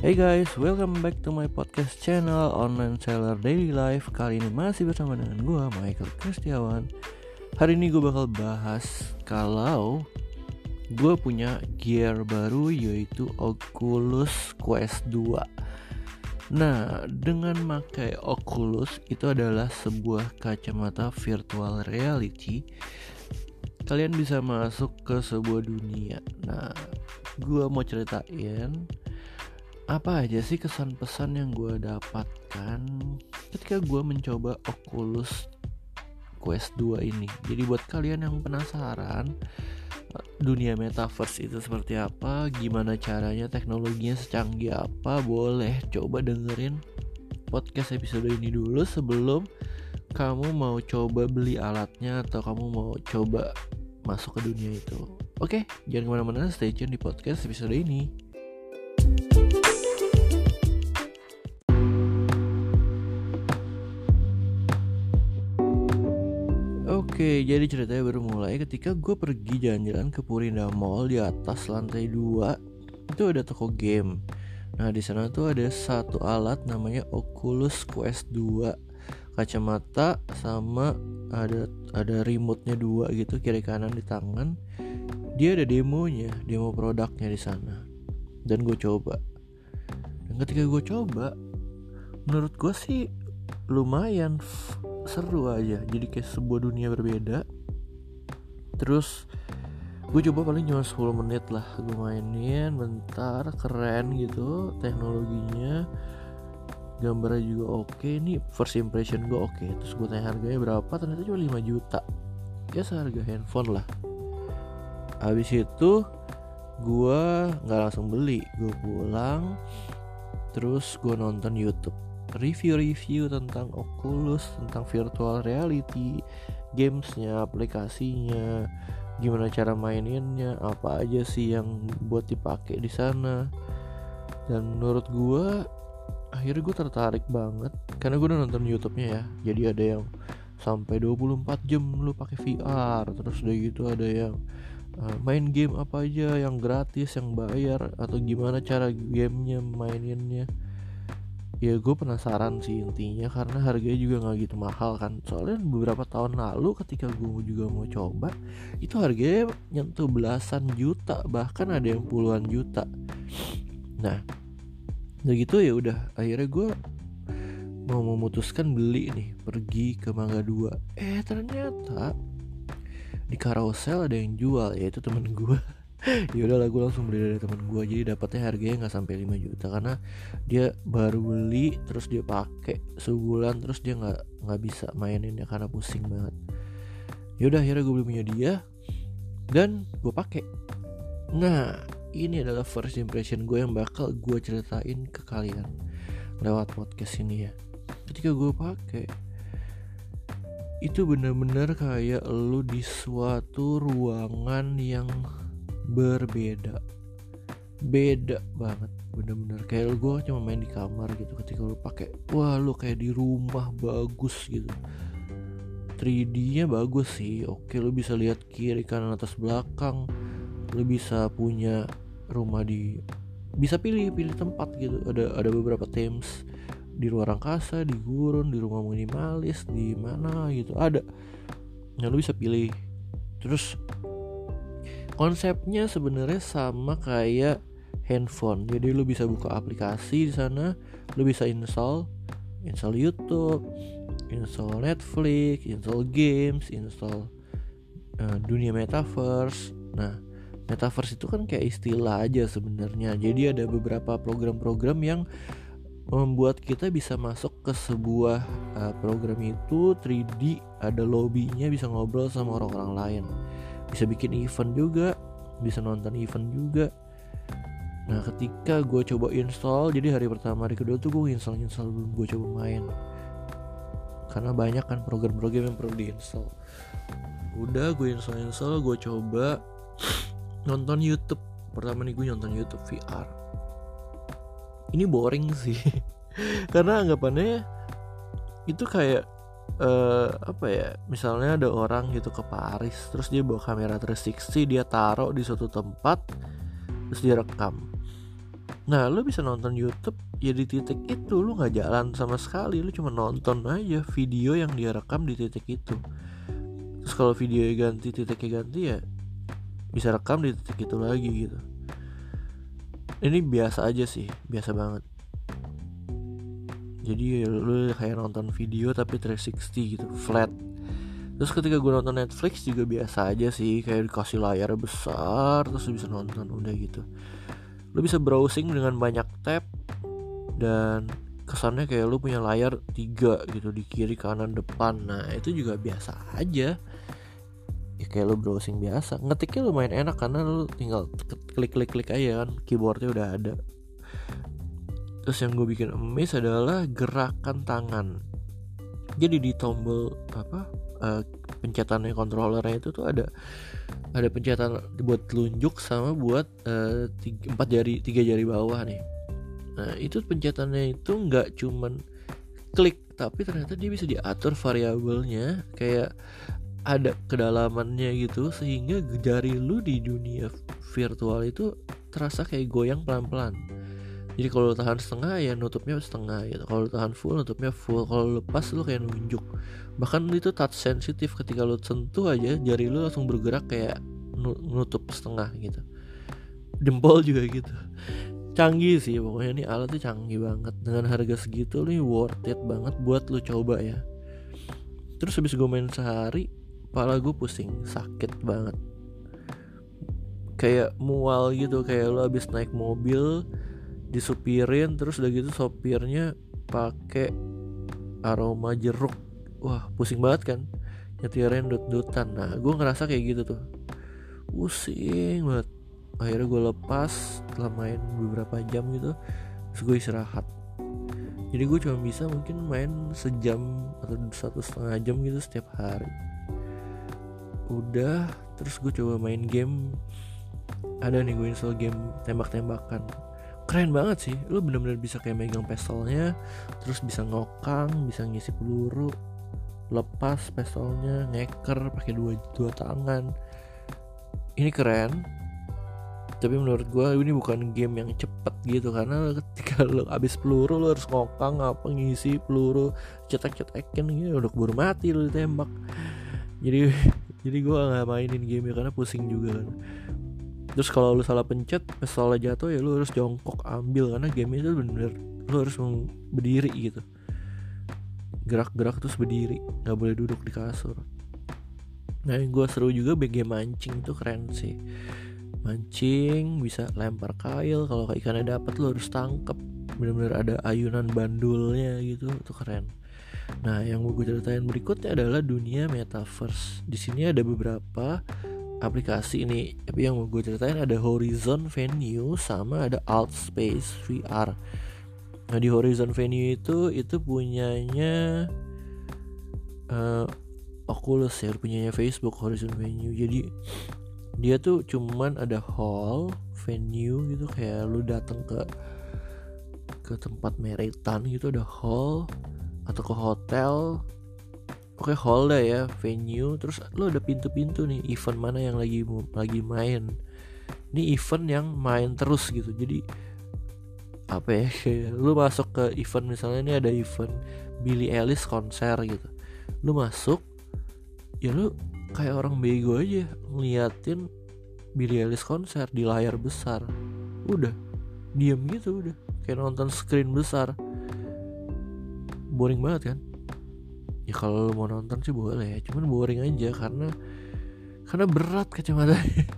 Hey guys, welcome back to my podcast channel Online Seller Daily Life. Kali ini masih bersama dengan gue, Michael Kristiawan. Hari ini gue bakal bahas kalau gue punya gear baru yaitu Oculus Quest 2 Nah, dengan pakai Oculus itu adalah sebuah kacamata virtual reality. Kalian bisa masuk ke sebuah dunia. Nah, gue mau ceritain apa aja sih kesan pesan yang gue dapatkan ketika gue mencoba Oculus Quest 2 ini? Jadi buat kalian yang penasaran dunia metaverse itu seperti apa gimana caranya teknologinya secanggih apa boleh coba dengerin podcast episode ini dulu sebelum kamu mau coba beli alatnya atau kamu mau coba masuk ke dunia itu. Oke jangan ke mana-mana stay tune di podcast episode ini Oke, jadi ceritanya baru mulai ketika gue pergi jalan-jalan ke Purinda Mall di atas lantai 2 itu ada toko game. Nah di sana tuh ada satu alat namanya Oculus Quest 2 kacamata sama ada ada remote-nya dua gitu kiri kanan di tangan. Dia ada demonya, demo produknya di sana. Dan gue coba. Dan ketika gue coba, menurut gue sih lumayan seru aja. Jadi kayak sebuah dunia berbeda. Terus gue coba paling cuma 10 menit lah. Gue mainin bentar keren gitu teknologinya. Gambarnya juga oke. Okay. ini first impression gue oke. Okay. terus gue tanya harganya berapa? Ternyata cuma 5 juta. Ya seharga handphone lah. Habis itu gue nggak langsung beli. Gue pulang terus gue nonton YouTube review-review tentang Oculus, tentang virtual reality, gamesnya, aplikasinya, gimana cara maininnya, apa aja sih yang buat dipakai di sana. Dan menurut gue, akhirnya gue tertarik banget karena gue udah nonton YouTube-nya ya. Jadi ada yang sampai 24 jam lu pakai VR, terus udah gitu ada yang uh, main game apa aja yang gratis, yang bayar atau gimana cara gamenya maininnya ya gue penasaran sih intinya karena harganya juga nggak gitu mahal kan. Soalnya beberapa tahun lalu ketika gue juga mau coba itu harganya nyentuh belasan juta bahkan ada yang puluhan juta. Nah udah gitu ya udah akhirnya gue mau memutuskan beli nih pergi ke Mangga 2 eh ternyata di carousel ada yang jual yaitu temen gue ya udah gue langsung beli dari teman gue jadi dapatnya harganya nggak sampai 5 juta karena dia baru beli terus dia pakai sebulan terus dia nggak nggak bisa mainin ya karena pusing banget. Ya udah akhirnya gue beli punya dia dan gue pakai. Nah ini adalah first impression gue yang bakal gue ceritain ke kalian lewat podcast ini ya. Ketika gue pakai itu bener-bener kayak lu di suatu ruangan yang berbeda. Beda banget bener-bener. Kayak gue cuma main di kamar gitu ketika lu pakai wah lu kayak di rumah bagus gitu. 3D nya bagus sih oke lu bisa lihat kiri kanan atas belakang. Lu bisa punya rumah di bisa pilih pilih tempat gitu. Ada ada beberapa themes. Di luar angkasa di gurun di rumah minimalis di mana gitu ada. Nah lu bisa pilih. Terus konsepnya sebenarnya sama kayak handphone. Jadi lu bisa buka aplikasi di sana lu bisa install install YouTube install Netflix install games install uh, dunia metaverse. Nah metaverse itu kan kayak istilah aja sebenarnya. Jadi ada beberapa program-program yang membuat kita bisa masuk ke sebuah uh, program itu 3D ada lobbynya bisa ngobrol sama orang-orang lain bisa bikin event juga bisa nonton event juga. Nah ketika gue coba install jadi hari pertama hari kedua tuh gue install install belum gue coba main. Karena banyak kan program-program yang perlu diinstal udah gue install install gue coba nonton YouTube. Pertama nih gue nonton YouTube VR ini boring sih. Karena anggapannya itu kayak uh, apa ya misalnya ada orang gitu ke Paris terus dia bawa kamera 360 dia taruh di suatu tempat terus dia rekam Nah lu bisa nonton YouTube ya di titik itu lu nggak jalan sama sekali lu cuma nonton aja video yang dia rekam di titik itu. Terus kalau video ganti titiknya ganti ya bisa rekam di titik itu lagi gitu. Ini biasa aja sih biasa banget jadi lu kayak nonton video tapi 360 gitu flat. Terus ketika gue nonton Netflix juga biasa aja sih kayak dikasih layar besar terus bisa nonton udah gitu. Lu bisa browsing dengan banyak tab dan kesannya kayak lu punya layar tiga gitu di kiri kanan depan. Nah itu juga biasa aja. Ya kayak lu browsing biasa. Ngetiknya lumayan enak karena lu tinggal klik klik klik aja kan keyboardnya udah ada terus yang gue bikin amazed adalah gerakan tangan. Jadi di tombol apa uh, pencetannya controllernya itu tuh ada ada pencetan buat telunjuk sama buat uh, empat jari tiga jari bawah nih. Nah itu pencetannya itu nggak cuman klik tapi ternyata dia bisa diatur variabelnya. Kayak ada kedalamannya gitu sehingga jari lu di dunia virtual itu terasa kayak goyang pelan-pelan jadi kalau tahan setengah ya nutupnya setengah gitu. Kalau tahan full nutupnya full. Kalau lepas lu kayak nunjuk. Bahkan itu touch sensitif. Ketika lu sentuh aja jari lu langsung bergerak kayak nutup setengah gitu. Jempol juga gitu. Canggih sih pokoknya ini alat tuh canggih banget. Dengan harga segitu nih worth it banget buat lu coba ya. Terus habis gue main sehari kepala gue pusing. Sakit banget. Kayak mual gitu. Kayak lu habis naik mobil disupirin terus udah gitu sopirnya pakai aroma jeruk. Wah pusing banget kan nyetirin dut-dutan. Nah gue ngerasa kayak gitu tuh. Pusing banget. Akhirnya gue lepas setelah main beberapa jam gitu terus gue istirahat. Jadi gue cuma bisa mungkin main sejam atau satu setengah jam gitu setiap hari. Udah terus gue coba main game. Ada nih gue install game tembak-tembakan keren banget sih. Lu bener-bener bisa kayak megang pistolnya terus bisa ngokang bisa ngisi peluru lepas pistolnya ngeker pakai dua dua tangan. Ini keren tapi menurut gue ini bukan game yang cepet gitu karena ketika lo habis peluru lo harus ngokang apa ngisi peluru cetak cetakin gitu udah keburu mati lo ditembak. Jadi jadi gue nggak mainin game karena pusing juga kan terus kalau lu salah pencet pistolnya jatuh ya lu harus jongkok ambil. Karena game itu bener lu harus berdiri gitu. Gerak-gerak terus berdiri nggak boleh duduk di kasur. Nah yang gue seru juga BG mancing tuh keren sih. Mancing bisa lempar kail kalau ikannya dapat lo harus tangkep. Bener-bener ada ayunan bandulnya gitu tuh keren. Nah yang mau gue ceritain berikutnya adalah dunia metaverse. Di sini ada beberapa aplikasi ini tapi yang mau gue ceritain ada Horizon Venue sama ada Alt Space VR Nah di Horizon Venue itu itu punyanya uh, Oculus ya, punyanya Facebook Horizon Venue. Jadi dia tuh cuman ada hall, venue gitu kayak lu datang ke ke tempat meretan gitu ada hall atau ke hotel. Oke hall dah ya, venue. Terus lu ada pintu-pintu nih, event mana yang lagi lagi main. Ini event yang main terus gitu. Jadi apa ya lu masuk ke event misalnya ini ada event Billy Ellis konser gitu lu masuk ya lu kayak orang bego aja ngeliatin Billy Ellis konser di layar besar udah diem gitu udah kayak nonton screen besar boring banget kan ya kalau mau nonton sih boleh ya cuman boring aja karena karena berat kacamatanya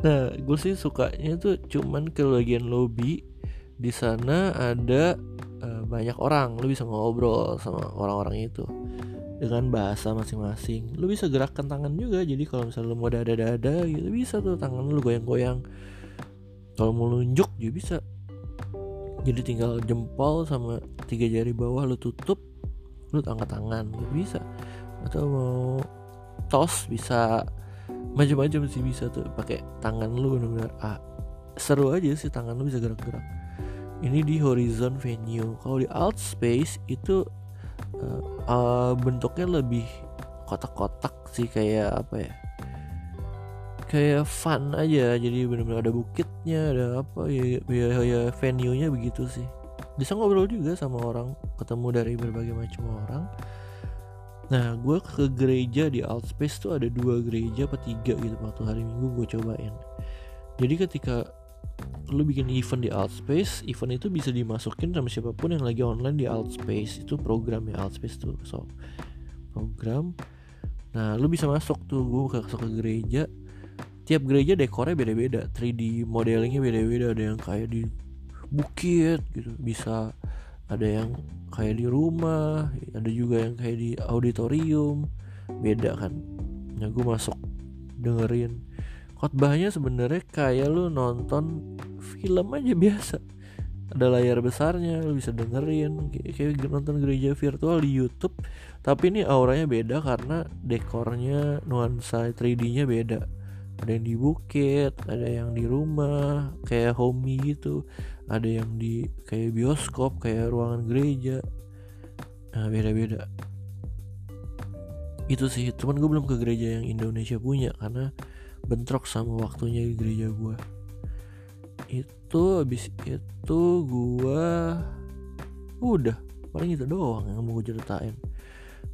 Nah, gue sih sukanya tuh cuman ke bagian lobby. Di sana ada uh, banyak orang, lu bisa ngobrol sama orang-orang itu dengan bahasa masing-masing. Lu bisa gerakkan tangan juga. Jadi kalau misalnya lu mau dada-dada gitu bisa tuh tangan lu goyang-goyang. Kalau mau nunjuk juga bisa. Jadi tinggal jempol sama tiga jari bawah lu tutup, lu angkat tangan, gitu bisa. Atau mau tos bisa. Macam-macam sih bisa tuh pakai tangan lu benar-benar ah, seru aja sih tangan lu bisa gerak-gerak. Ini di horizon venue. Kalau di alt space itu uh, uh, bentuknya lebih kotak-kotak sih kayak apa ya? Kayak fun aja jadi benar-benar ada bukitnya ada apa ya ya, ya venue nya begitu sih bisa ngobrol juga sama orang ketemu dari berbagai macam orang. Nah gue ke gereja di Altspace tuh ada dua gereja apa tiga gitu waktu hari minggu gue cobain. Jadi ketika lu bikin event di Altspace event itu bisa dimasukin sama siapa pun yang lagi online di Altspace itu program ya Altspace tuh so program. Nah lu bisa masuk tuh gue masuk ke gereja. Tiap gereja dekornya beda-beda 3D modelingnya beda-beda ada yang kayak di bukit gitu. Bisa ada yang kayak di rumah ada juga yang kayak di auditorium. Beda kan. Nah gue masuk dengerin. Khotbahnya sebenarnya kayak lu nonton film aja biasa. Ada layar besarnya lu bisa dengerin. Kayak, kayak nonton gereja virtual di YouTube. Tapi ini auranya beda karena dekornya nuansa 3D-nya beda. Ada yang di bukit ada yang di rumah kayak homey gitu ada yang di kayak bioskop kayak ruangan gereja. Nah beda-beda. Itu sih cuman gue belum ke gereja yang Indonesia punya karena bentrok sama waktunya di gereja gue itu habis itu gue udah paling itu doang yang mau gue ceritain.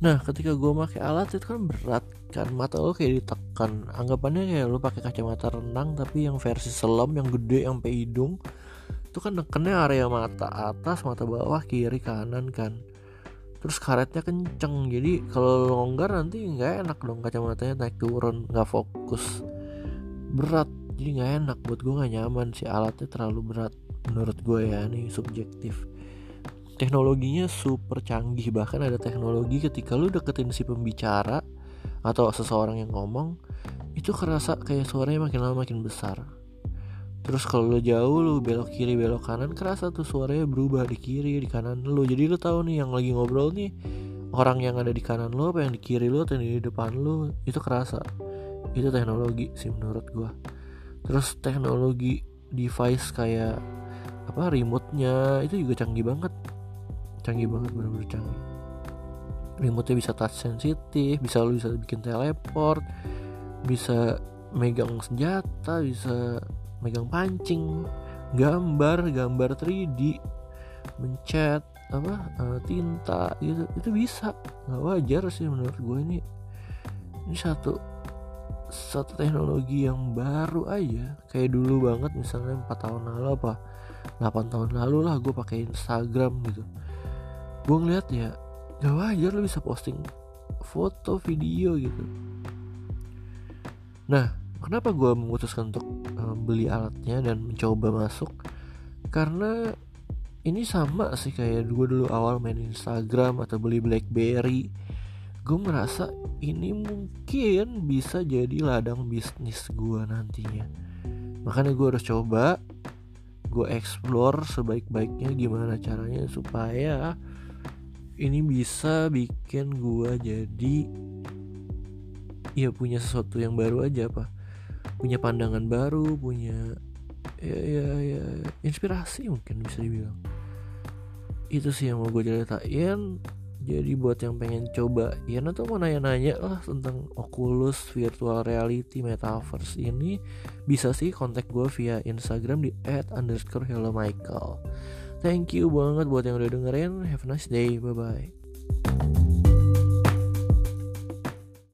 Nah ketika gue pakai alat itu kan berat kan mata lo kayak ditekan. Anggapannya kayak lo pakai kacamata renang tapi yang versi selam yang gede yang sampai hidung itu kan nekennya area mata atas mata bawah kiri kanan kan. Terus karetnya kenceng jadi kalau longgar nanti nggak enak dong kacamatanya naik turun nggak fokus. Berat jadi nggak enak buat gue nggak nyaman si alatnya terlalu berat menurut gue ya ini subjektif. Teknologinya super canggih bahkan ada teknologi ketika lu deketin si pembicara atau seseorang yang ngomong itu kerasa kayak suaranya makin lama makin besar terus kalau lu jauh lu belok kiri belok kanan kerasa tuh suaranya berubah di kiri di kanan lu. Jadi lu tahu nih yang lagi ngobrol nih orang yang ada di kanan lu apa yang di kiri lu atau yang di depan lu itu kerasa. Itu teknologi sih menurut gua. Terus teknologi device kayak apa remote-nya itu juga canggih banget. Canggih banget bener-bener canggih. Remote bisa touch sensitif bisa lu bisa bikin teleport bisa megang senjata bisa megang pancing gambar gambar 3D mencet apa uh, tinta itu itu bisa. Nggak wajar sih menurut gue ini. Ini satu satu teknologi yang baru aja. Kayak dulu banget misalnya empat tahun lalu apa 8 tahun lalu lah gue pakai Instagram gitu. Gue ngeliat ya gak wajar lo bisa posting foto video gitu. Nah kenapa gue memutuskan untuk beli alatnya dan mencoba masuk. Karena ini sama sih kayak gue dulu awal main Instagram atau beli BlackBerry. Gue merasa ini mungkin bisa jadi ladang bisnis gue nantinya. Makanya gue harus coba gue explore sebaik-baiknya gimana caranya supaya ini bisa bikin gua jadi ya punya sesuatu yang baru aja apa punya pandangan baru punya ya ya ya inspirasi mungkin bisa dibilang itu sih yang mau gue ceritain jadi buat yang pengen coba ya nanti mau nanya-nanya lah tentang Oculus virtual reality metaverse ini bisa sih kontak gue via Instagram di @underscore hello Michael Thank you banget buat yang udah dengerin. Have a nice day. Bye bye.